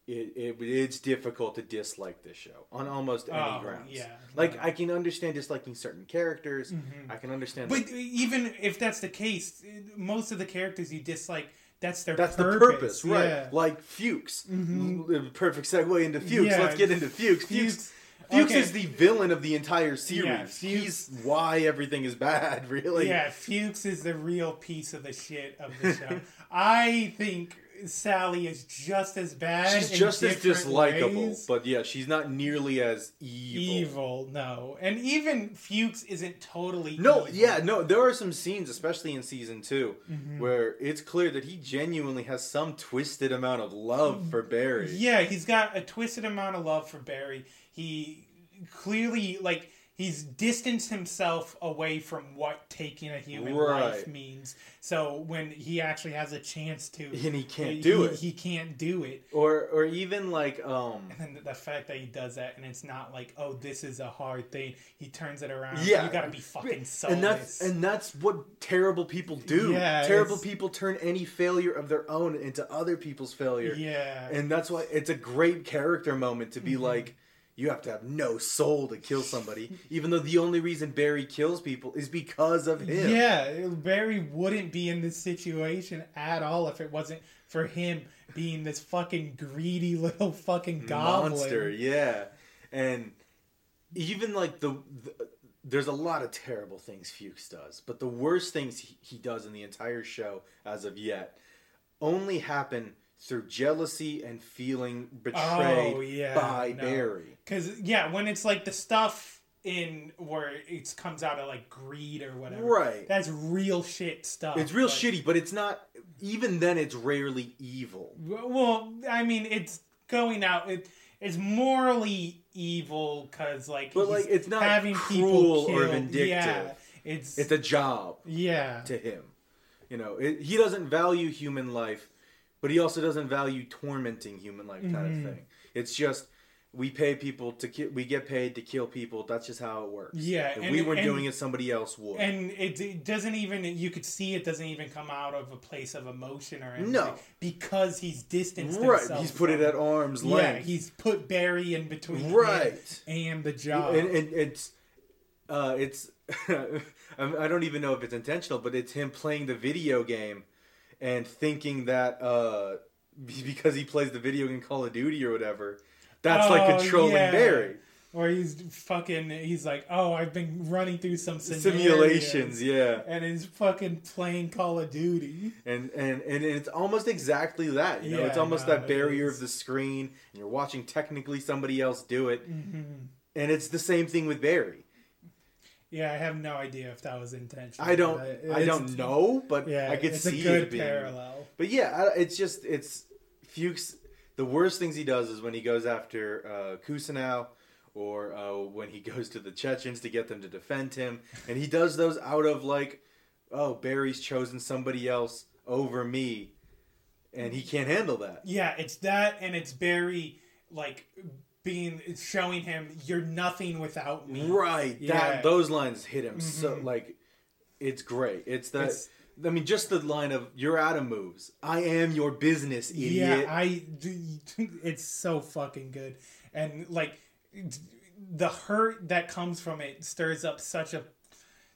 it, it it's difficult to dislike this show on almost any Oh, grounds. yeah. like I can understand disliking certain characters. I can understand. But even if that's the case, most of the characters you dislike, that's their That's purpose. the purpose, right? Yeah. Mm-hmm. Like Fuches. L- Perfect segue into Fuches. Yeah, Let's get into Fuches. Fuches, Fuches- Fuches okay. is the villain of the entire series. Yeah, Fuches- He's why everything is bad, [LAUGHS] really. yeah, Fuches is the real piece of the shit of the show. I think Sally is just as bad. She's just as dislikable, ways. but yeah, she's not nearly as evil. evil. No, and even Fuches isn't totally No, evil. yeah, no. There are some scenes, especially in season 2 Mm-hmm. where it's clear that he genuinely has some twisted amount of love for Barry. Yeah, he's got a twisted amount of love for Barry. He clearly like he's distanced himself away from what taking a human life means. So when he actually has a chance to, And he can't do he- it. He can't do it. Or, or even like, um, And the fact that he does that, and it's not like, oh, this is a hard thing. He turns it around. yeah, you gotta be fucking soulless. And that's and that's what terrible people do. Yeah, terrible people turn any failure of their own into other people's failure. Yeah. Mm-hmm. and that's why it's a great character moment to be like. You have to have no soul to kill somebody, even though the only reason Barry kills people is because of him. Yeah, Barry wouldn't be in this situation at all if it wasn't for him being this fucking greedy little fucking goblin. monster yeah and even like the, the there's a lot of terrible things fuches does but the worst things he, he does in the entire show as of yet only happen through jealousy and feeling betrayed Oh yeah, by barry Because yeah, when it's like the stuff in where it comes out of like greed or whatever, Right. That's real shit stuff. it's real but- shitty but it's not even then it's rarely evil Well, I mean, it's going out. It it's morally evil because like But like it's not having cruel people or killed. vindictive. Yeah, it's It's a job yeah. to him. You know, it, he doesn't value human life, but he also doesn't value tormenting human life kind Mhm. of thing. It's just we pay people to ki- we get paid to kill people. That's just how it works. Yeah, if and- we weren't and- doing it, somebody else would. And it, it doesn't even you could see it doesn't even come out of a place of emotion or anything. No. because he's distanced Right, himself. he's put it at arm's Yeah, length. he's put Barry in between Right. and the job. and, and it's uh, it's [LAUGHS] I don't even know if it's intentional, but it's him playing the video game and thinking that uh, [LAUGHS] because he plays the video game Call of Duty or whatever, that's like Oh, controlling yeah. Barry. Or he's fucking. He's like, oh, I've been running through some Simulations, yeah. and he's fucking playing Call of Duty. And, and and it's almost exactly that. You know, it's almost no, that barrier of the screen, and you're watching technically somebody else do it. Mhm. And it's the same thing with Barry. Yeah, I have no idea if that was intentional. I don't. I don't [LAUGHS] know, but yeah, I could it's see a good it being, parallel. But yeah, it's just it's Fuches. The worst things he does is when he goes after uh, Cousineau, or uh, when he [LAUGHS] goes to the Chechens to get them to defend him, and he does those out of like, oh, Barry's chosen somebody else over me, and he can't handle that. Yeah, it's that, and it's Barry like being showing him you're nothing without me. Right. Yeah. That those lines hit him so Mhm. like it's great. It's that It's- I mean just the line of you're out of moves. I am your business, idiot. Yeah, I. [LAUGHS] It's so fucking good, and like the hurt that comes from it stirs up such a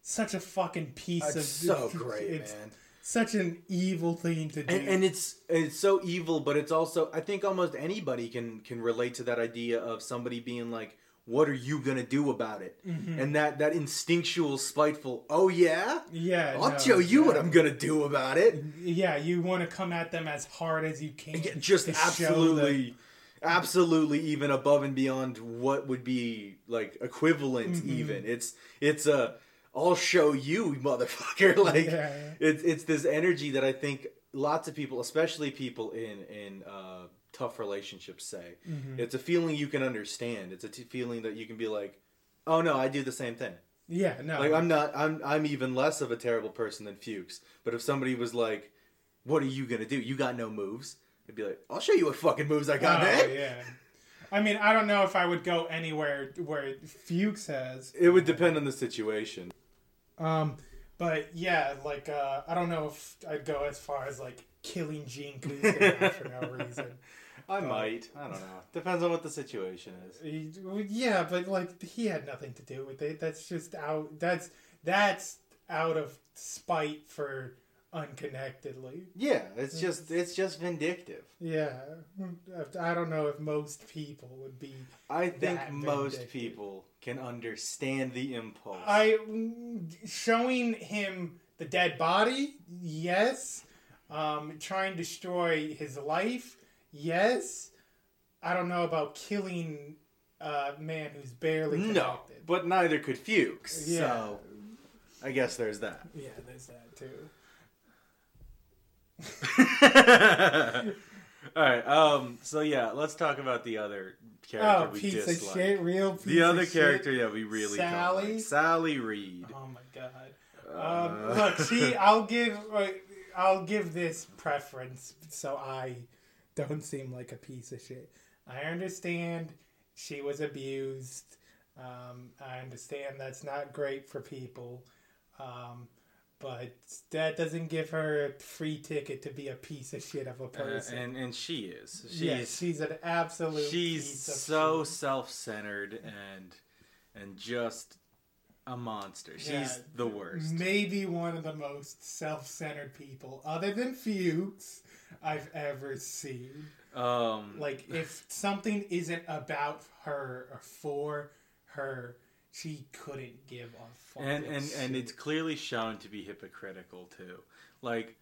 such a fucking piece It's of so [LAUGHS] great, man. Such an evil thing to do. and, and it's it's so evil, but it's also I think almost anybody can can relate to that idea of somebody being like, "What are you gonna do about it?" Mhm. And that that instinctual, spiteful, "Oh yeah, Yeah, I'll no, show you what. I'm gonna do about it." yeah, you want to come at them as hard as you can. just absolutely absolutely even above and beyond what would be like equivalent Mhm. even it's it's a i'll show you [LAUGHS] motherfucker [LAUGHS] like Yeah. it's it's this energy that i think lots of people especially people in in uh tough relationships say Mhm. it's a feeling you can understand it's a t- feeling that you can be like oh no i do the same thing Yeah, no. like i'm not i'm i'm even less of a terrible person than fuches but if somebody was like what are you gonna do you got no moves i'd be like i'll show you what fucking moves i got Oh, man yeah. I mean, I don't know if I would go anywhere where Fuches has. it would depend on the situation Um, but yeah, like uh, I don't know if I'd go as far as like killing Gene Cousineau for no [LAUGHS] reason. i Uh, might i don't know depends on what the situation is Yeah, but like he had nothing to do with it. That's just out. That's that's out of spite for unconnectedly. yeah it's just it's just vindictive Yeah, I don't know if most people would be. i think most people can understand the impulse I showing him the dead body, yes. Um, trying to destroy his life, yes. I don't know about killing a man who's barely no connected. but neither could fuches Yeah. so i guess there's that Yeah, there's that too. [LAUGHS] all right um so yeah let's talk about the other character Oh, we piece of dislike. shit, real piece the other of character shit. that we really Sally? don't like. sally reed Oh my god. Uh. Um, look, [LAUGHS] see, I'll give, uh, I'll give this preference so I don't seem like a piece of shit. I understand she was abused. Um, I understand that's not great for people, um, but that doesn't give her a free ticket to be a piece of shit of a Uh, person. and and she is she's yeah, she's an absolute. she's piece of so shit. self-centered and and just a monster she's Yeah, the worst Maybe one of the most self-centered people, other than Fuches, I've ever seen. um Like, if something isn't about her or for her, she couldn't give a fuck. and and and it's clearly shown to be hypocritical too like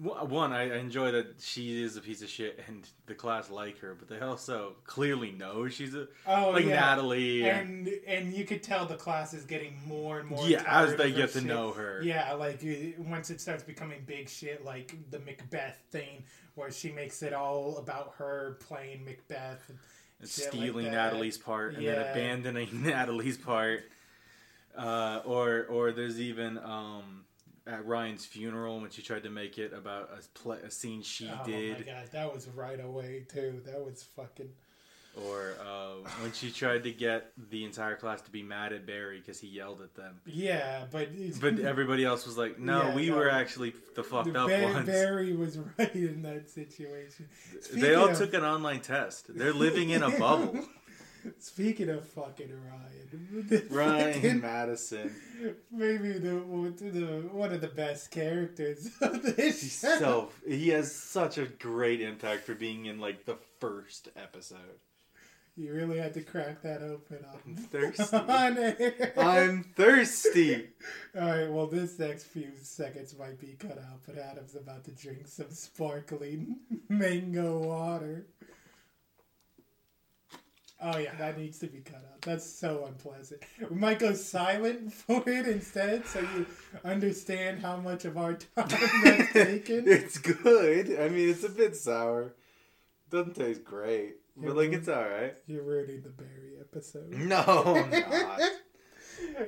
one i enjoy that she is a piece of shit and the class like her but they also clearly know she's a Oh, like yeah. natalie and, and and you could tell the class is getting more and more. Yeah, as they get to shit. know her. Yeah, like once it starts becoming big shit, like the Macbeth thing, where she makes it all about her playing Macbeth, Shit like stealing. Natalie's part and then abandoning [LAUGHS] Natalie's part. Uh, or or there's even um, at Ryan's funeral when she tried to make it about a, pla a scene she oh did. Oh my god, that was right away too. That was fucking. Or uh, when she tried to get the entire class to be mad at Barry because he yelled at them. Yeah, but But [LAUGHS] everybody else was like, no, Yeah, we no. were actually the fucked up Barry, ones. Barry was [LAUGHS] right in that situation. they all of- took an online test. They're living in a [LAUGHS] bubble. Speaking of fucking Ryan, Ryan fucking- Madison. maybe the, the one of the best characters of this He's show. so he has such a great impact for being in like the first episode. You really had to crack that open on thirsty. [LAUGHS] on air. I'm thirsty. All right, well, this next few seconds might be cut out, but Adam's about to drink some sparkling [LAUGHS] mango water. Oh yeah, that needs to be cut out. That's so unpleasant. We might go silent [LAUGHS] for it instead, so you understand how much of our time that's taken. It's good. I mean, it's a bit sour. Doesn't taste great, but like it's all right. You're ruining the Barry episode. No, I'm not.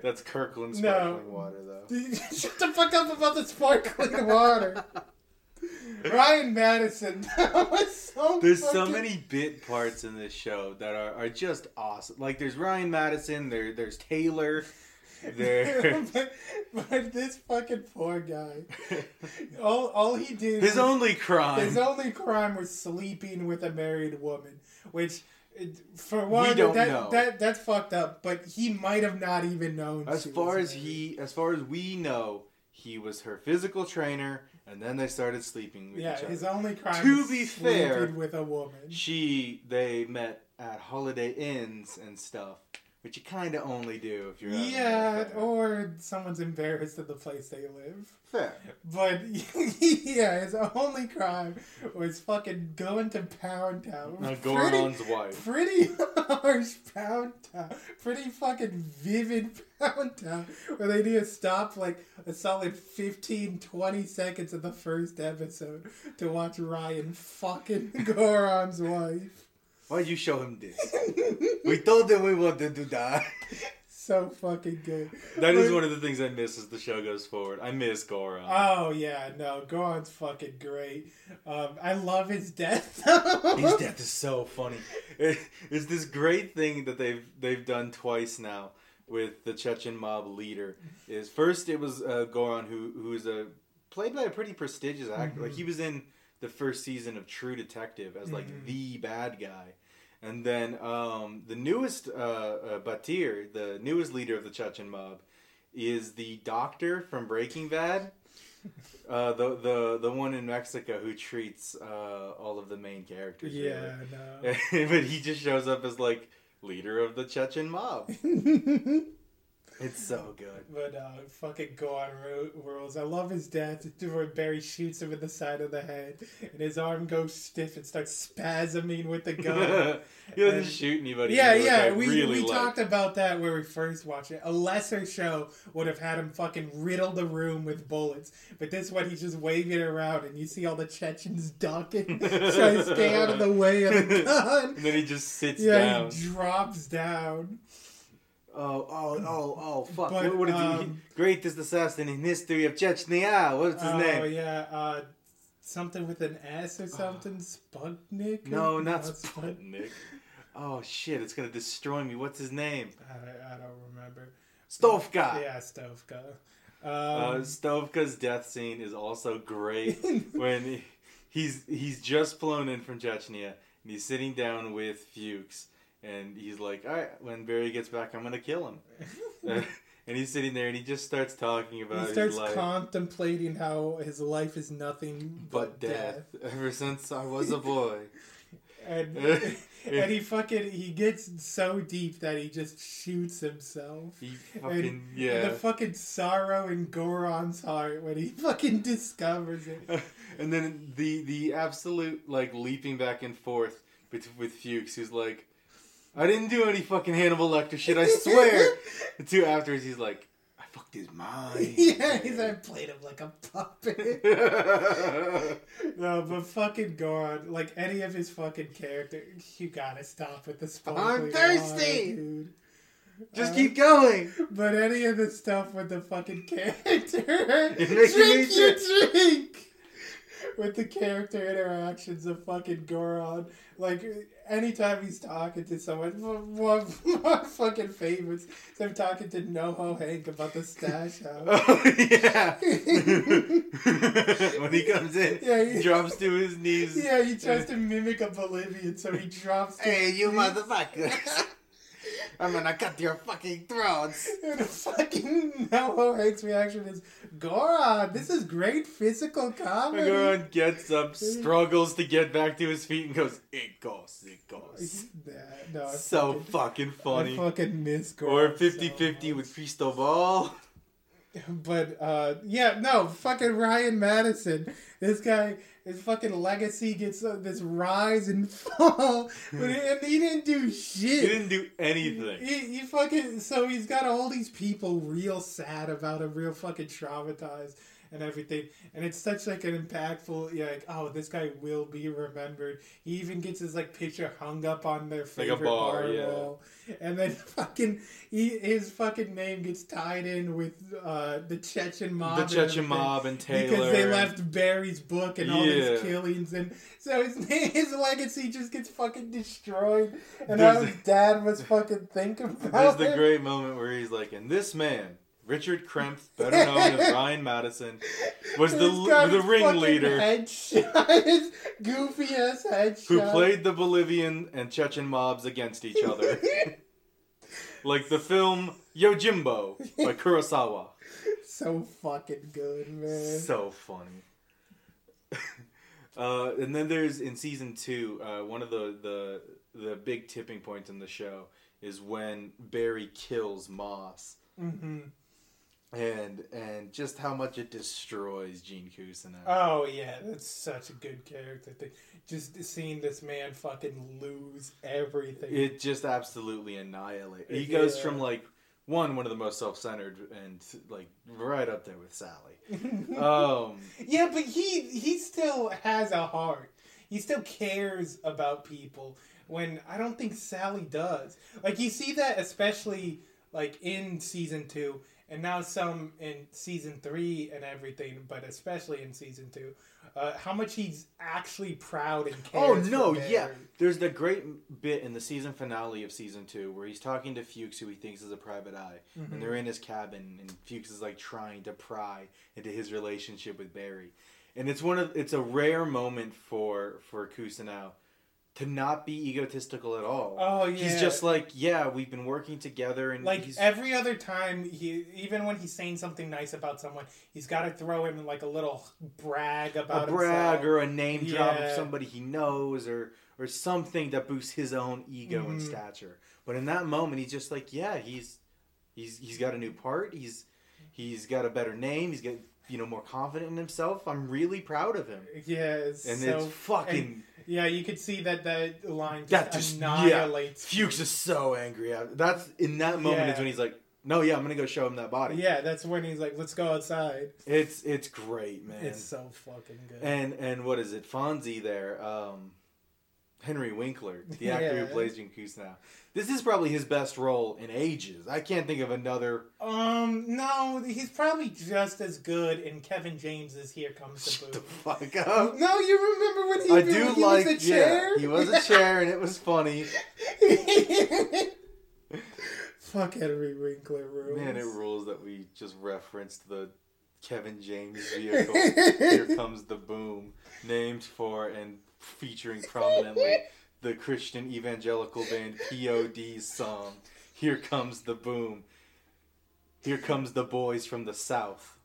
That's Kirkland No. sparkling water, though. [LAUGHS] Shut the fuck up about the sparkling water. [LAUGHS] Ryan Madison. [LAUGHS] That was so There's so many bit parts in this show that are, are just awesome. Like there's Ryan Madison, there there's Taylor, there but, but this fucking poor guy. All, all he did. his was- only crime. His only crime was sleeping with a married woman, which. For one, that, know. that that's fucked up. But he might have not even known. As far as he, as far as we know, he was her physical trainer, and then they started sleeping with Yeah, each other. his only crime. To be fair, with a woman. she they met at Holiday Inns and stuff, which you kind of only do if you're out Yeah, the or someone's embarrassed at the place they live. Fair. But [LAUGHS] yeah, his only crime was fucking going to Pound Town. Uh, now, Goran's wife. Pretty [LAUGHS] harsh Pound Town. Pretty fucking vivid [LAUGHS] Pound Town. Where they need to stop like a solid 15, 20 seconds of the first episode to watch Ryan fucking Goran's wife. Why'd you show him this? we told him we wanted to die. [LAUGHS] So fucking good. That is But- one of the things I miss as the show goes forward. I miss Goran. Oh yeah, no, Goran's fucking great. Um, I love his death. [LAUGHS] His death is so funny. [LAUGHS] It- it's this great thing that they've they've done twice now with the Chechen mob leader. Is first it was uh, Goran who who's a played by a pretty prestigious actor. Like he was in the first season of True Detective as like Mhm. the bad guy. And then um, the newest uh, uh, Batir, the newest leader of the Chechen mob, is the doctor from Breaking Bad. [LAUGHS] Uh, the the the one in Mexico who treats uh, all of the main characters. Yeah, really. [LAUGHS] but he just shows up as like leader of the Chechen mob. [LAUGHS] it's so good. But uh, fucking Goran ru- rules. I love his death where Barry shoots him in the side of the head, and his arm goes stiff and starts spasming with the gun. [LAUGHS] he doesn't And- shoot anybody. Yeah, yeah, we, really we like. talked about that where we first watched it. A lesser show would have had him fucking riddle the room with bullets, but this one he's just waving it around, and you see all the Chechens ducking, [LAUGHS] trying to stay out of the way of the [LAUGHS] gun. and then he just sits yeah, down. he drops down. Oh, oh, [CLEARS THROAT] oh, oh, fuck. But, what, what did he? um, Greatest assassin in history of Chechnya. What's his oh name? Oh, yeah, uh, something with an S or [SIGHS] something. Sputnik. No, not Sput- Sputnik. Oh shit! It's gonna destroy me. What's his name? I, I don't remember. Stovka. Yeah, Stovka. Uh, Um, Stovka's death scene is also great [LAUGHS] when he- he's he's just flown in from Chechnya and he's sitting down with Fuches and he's like, "All right, when Barry gets back, I'm gonna kill him." [LAUGHS] And he's sitting there and he just starts talking about it. he starts contemplating how his life is nothing but but, death. death. Ever since I was a boy. And [LAUGHS] and he fucking he gets so deep that he just shoots himself. He fucking and yeah. the fucking sorrow in Goran's heart when he [LAUGHS] fucking discovers it. and then the the absolute like leaping back and forth with with Fuches, who's like, "I didn't do any fucking Hannibal Lecter shit, I [LAUGHS] swear." the two afterwards, he's like, "I fucked his mind. [LAUGHS] yeah, he's like I played him like a puppet. [LAUGHS] no, but fucking Goran, like any of his fucking character, you gotta stop with the sparkly I'm thirsty! dude. Just Uh, keep going. But any of the stuff with the fucking character, It makes me drink your sick. drink. With the character interactions of fucking Goran, like anytime he's talking to someone, [LAUGHS] one of my fucking favorites is him talking to NoHo Hank about the stash [LAUGHS] house. Oh yeah. [LAUGHS] when he comes in, Yeah, he drops to his knees. Yeah, he tries to mimic a Bolivian, so he drops. to Hey, you knees. motherfuckers! I'm gonna cut your fucking throats. [LAUGHS] And the fucking [LAUGHS] NoHo Hank's reaction is, Goran, this is great physical comedy. Goran gets up, [LAUGHS] struggles to get back to his feet, and goes, "It goes, it goes." Nah, no, I so fucking- fucking funny. I fucking miss or Goran 50-50 with Cristobal. But uh, yeah, no, fucking Ryan Madison. This guy, his fucking legacy gets uh, this rise and [LAUGHS] fall, but he, and he didn't do shit. He didn't do anything. He, he fucking so he's got all these people real sad about him, real fucking traumatized and everything. And it's such like an impactful, yeah, like oh, this guy will be remembered. He even gets his like picture hung up on their Like favorite bar, bar, yeah. wall. And then [LAUGHS] fucking he, his fucking name gets tied in with uh, the Chechen mob, The Chechen everything mob and Taylor because they left Barry's book and all Yeah. his killings, and so his [LAUGHS] his legacy just gets fucking destroyed. And There's how his dad was fucking thinking [LAUGHS] There's about the great moment where he's like, and this man, Richard Krempf, better known as Ryan Madison, was the the ringleader headshot, goofy ass headshot. who played the Bolivian and Chechen mobs against each other. [LAUGHS] like the film Yojimbo by Kurosawa. [LAUGHS] so fucking good, man. So funny. [LAUGHS] uh, and then there's in season two, uh, one of the, the the big tipping points in the show is when Barry kills Moss. hmm and and just how much it destroys Gene Cousineau. Oh yeah, that's such a good character thing. Just seeing this man fucking lose everything. it just absolutely annihilates. He goes Yeah. from like one one of the most self-centered and like right up there with Sally. [LAUGHS] um, Yeah, but he he still has a heart. He still cares about people when I don't think Sally does. Like you see that especially like in season 2 and now some in season 3 and everything, but especially in season 2. Uh, how much he's actually proud and oh no, yeah. There's the great bit in the season finale of season two where he's talking to Fuches, who he thinks is a private eye, Mhm. and they're in his cabin, and Fuches is like trying to pry into his relationship with Barry, and it's one of it's a rare moment for for Cousineau to not be egotistical at all. Oh, yeah. he's just like yeah, we've been working together, and like he's, every other time he even when he's saying something nice about someone he's got to throw in like a little brag about a brag himself. or a name drop of somebody he knows or or something that boosts his own ego and Mhm. stature. But in that moment, he's just like, yeah, he's he's he's got a new part. He's he's got a better name. He's got you know more confident in himself. I'm really proud of him. yeah it's And so, it's fucking- yeah you could see that that line just, That just annihilates yeah. Fuches is so angry. at- That's in that moment Yeah. is when he's like, no, yeah, I'm gonna go show him that body. yeah that's when he's like let's go outside It's it's great, man. it's so fucking good And and what is it? Fonzie there, um, Henry Winkler, the [LAUGHS] actor Yeah. who plays Jim now. This is probably his best role in ages. I can't think of another. um no he's probably just as good in Kevin James's Here Comes the Boom Fuck up. no you remember when he, I when do he like. was a chair Yeah, he was a chair, and it was funny. [LAUGHS] fuck Henry Winkler rules Man, it rules that we just referenced the Kevin James vehicle. Here [LAUGHS] comes the boom, named for and featuring prominently the Christian evangelical band POD's song. Here comes the boom. Here comes the boys from the south.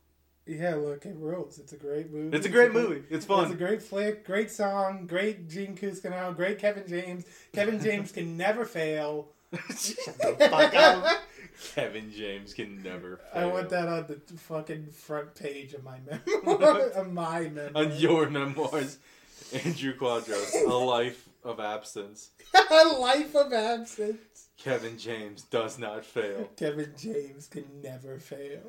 Yeah, look, it rules. It's a great movie. It's a great movie. It's fun. It's a great flick, great song, great Gene Cousineau, great Kevin James. Kevin James can never fail. Fuck up. Kevin James can never. I want that on the fucking front page of my memoir. [LAUGHS] of my memoir. on your memoirs, Andrew Quadros, a life of absence. [LAUGHS] A Life of absence. Kevin James does not fail. Kevin James can never fail.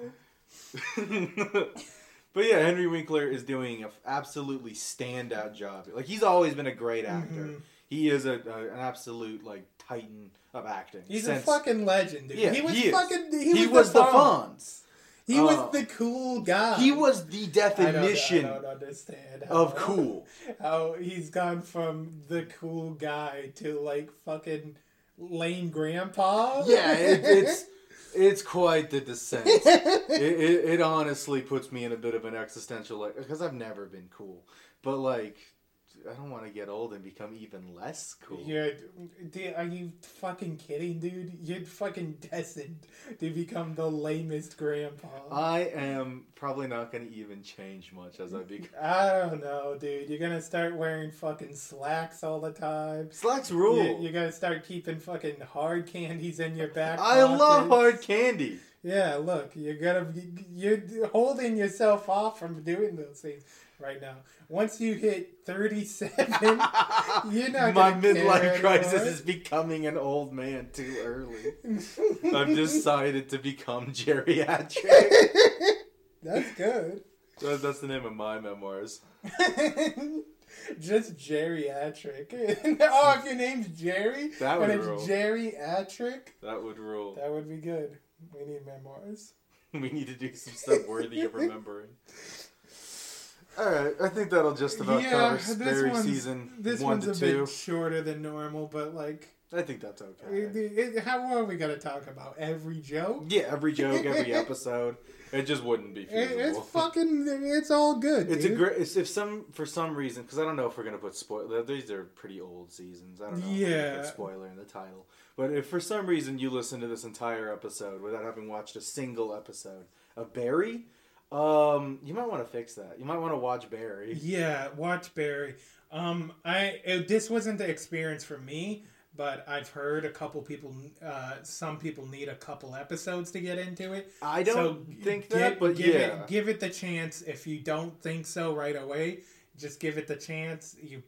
[LAUGHS] but yeah, Henry Winkler is doing an absolutely standout job. Like he's always been a great actor. Mhm. He is a, a an absolute like titan of acting. He's Since- a fucking legend, dude. Yeah, he was he fucking. He, He was, was the the Fonz. He Uh, was the cool guy. He was the I don't- definition I don't, understand of cool. [LAUGHS] How he's gone from the cool guy to like fucking lame grandpa. Yeah, it, it's [LAUGHS] it's quite the descent. [LAUGHS] it, it, it honestly puts me in a bit of an existential like because I've never been cool, but like I don't want to get old and become even less cool. Yeah, are dude, are you fucking kidding, dude? You're fucking destined to become the lamest grandpa. I am probably not going to even change much as I [LAUGHS] become. I don't know, dude. You're gonna start wearing fucking slacks all the time. Slacks rule. You, you're gonna start keeping fucking hard candies in your back. I love hard candy. Yeah, look, you're gonna you're holding yourself off from doing those things right now. Once you hit 37, [LAUGHS] you're not My midlife crisis is becoming an old man too early. I've decided to become geriatric. [LAUGHS] That's good. That- That's the name of my memoirs. [LAUGHS] Just geriatric. oh, if your name's Jerry That would and it's rule. geriatric, That would rule. that would be good. We need memoirs. We need to do some stuff worthy of remembering. All right, I think that'll just about cover Sperry season this one one's to a two. bit shorter than normal, but like, I think that's okay. it- it- how are we gonna talk about every joke? Yeah, every joke, every [LAUGHS] episode, it just wouldn't be feasible. it's fucking. It's all good. It's a great. It's if some for some reason because I don't know if we're gonna put spoiler. These are pretty old seasons. I don't know. If we're Yeah. put spoiler in the title. But if for some reason you listen to this entire episode without having watched a single episode of Barry, um, you might want to fix that. You might want to watch Barry. Yeah, watch Barry. Um, I it, this wasn't the experience for me, but I've heard a couple people. Uh, some people need a couple episodes to get into it. I don't think gi- that, but give yeah. it, give it the chance. If you don't think so right away, just give it the chance. You,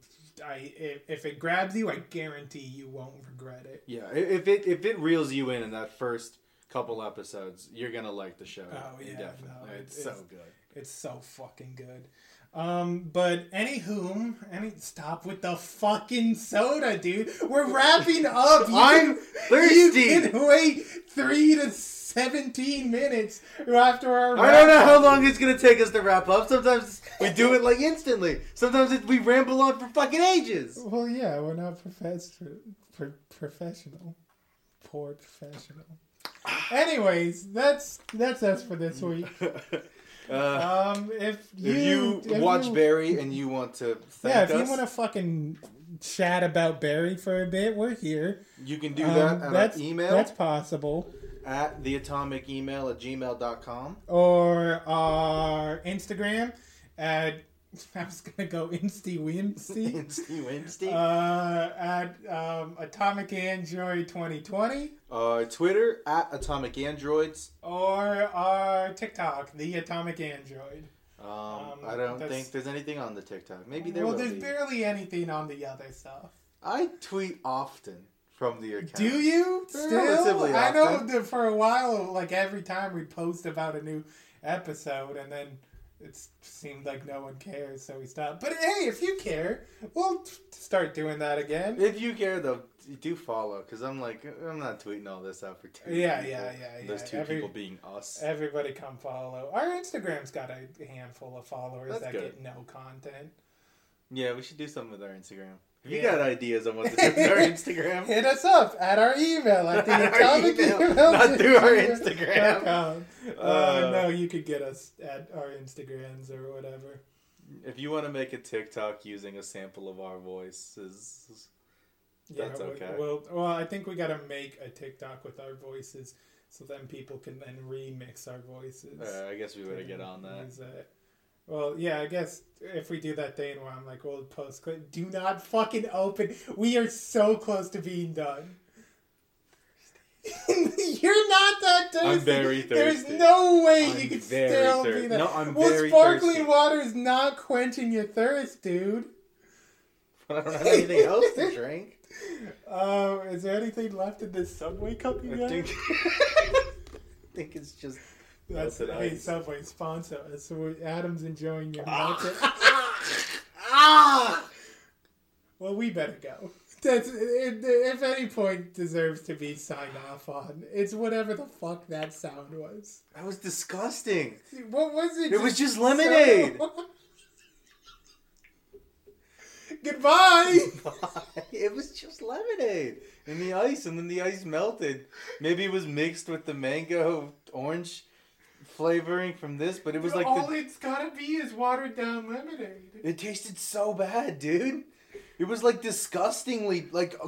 I if, if it grabs you, I guarantee you won't regret it. Yeah, if it if it reels you in in that first couple episodes, you're gonna like the show. Oh yeah, definitely. no, it- it's, so good. It's so fucking good. Um, but anywho, any stop with the fucking soda, dude. We're wrapping [LAUGHS] up. You I'm can- thirsty. You can wait three to seventeen minutes after our. I don't know how long it's gonna take us to wrap up. Sometimes we do it like instantly. Sometimes it, we ramble on for fucking ages. Well, yeah, we're not professional. Pro- professional. Poor professional. Anyways, that's that's us for this week. [LAUGHS] Uh, Um, if you, if you if watch you- Barry and you want to thank yeah, if us, you want to fucking chat about Barry for a bit, we're here. you can do Um, that at that's our email That's possible. at theatomicemail at gmail.com. Or our Instagram at [LAUGHS] I was gonna go Insty Winsty. [LAUGHS] Insty. Uh, at um, Atomic Android 2020 Uh, Twitter at Atomic Androids. or our TikTok, the Atomic Android. Um, I don't that's- think there's anything on the TikTok. Maybe there well, there's be. barely anything on the other stuff. I tweet often from the account. Do you still? I know that for a while, like every time we post about a new episode, and then it seemed like no one cares, so we stopped. But hey, if you care, we'll t- start doing that again. If you care though, do follow because I'm like I'm not tweeting all this out for two. Yeah, people. yeah, yeah, Those two Every- people being us. Everybody come follow. Our Instagram's got a handful of followers That's that good. get no content. Yeah, we should do something with our Instagram. If you Yeah. got ideas on what to do with [LAUGHS] our Instagram, Hit us up at our email at the [LAUGHS] Our atomic email, email not through our [LAUGHS] Instagram. com. Uh, Uh, no, you could get us at our Instagrams or whatever. if you want to make a TikTok using a sample of our voices, that's we- okay. Well, well, I think we got to make a TikTok with our voices, so then people can then remix our voices. Uh, I guess we better get on that. Well, yeah, I guess if we do that thing where I'm like, we'll post clip, do not fucking open. We are so close to being done. [LAUGHS] You're not that thirsty. I'm very There's no way I'm you could very still thir- be that. No, I'm well, very sparkling thirsty. water is not quenching your thirst, dude. but [LAUGHS] I don't have anything else to [LAUGHS] drink. Uh, is there anything left in this Subway cup you I got? think, [LAUGHS] I think it's just. That's melted hey ice. Subway sponsor. So Adam's enjoying your melted. [LAUGHS] Ah! well, we better go. That's it, if any point deserves to be signed off on. It's whatever the fuck that sound was. That was disgusting. What was it? It was just lemonade. [LAUGHS] Goodbye. it was just lemonade in the ice, and then the ice melted. Maybe it was mixed with the mango orange flavoring from this, but it was like all the, it's gotta be is watered down lemonade. it tasted so bad, dude. It was like disgustingly like uh,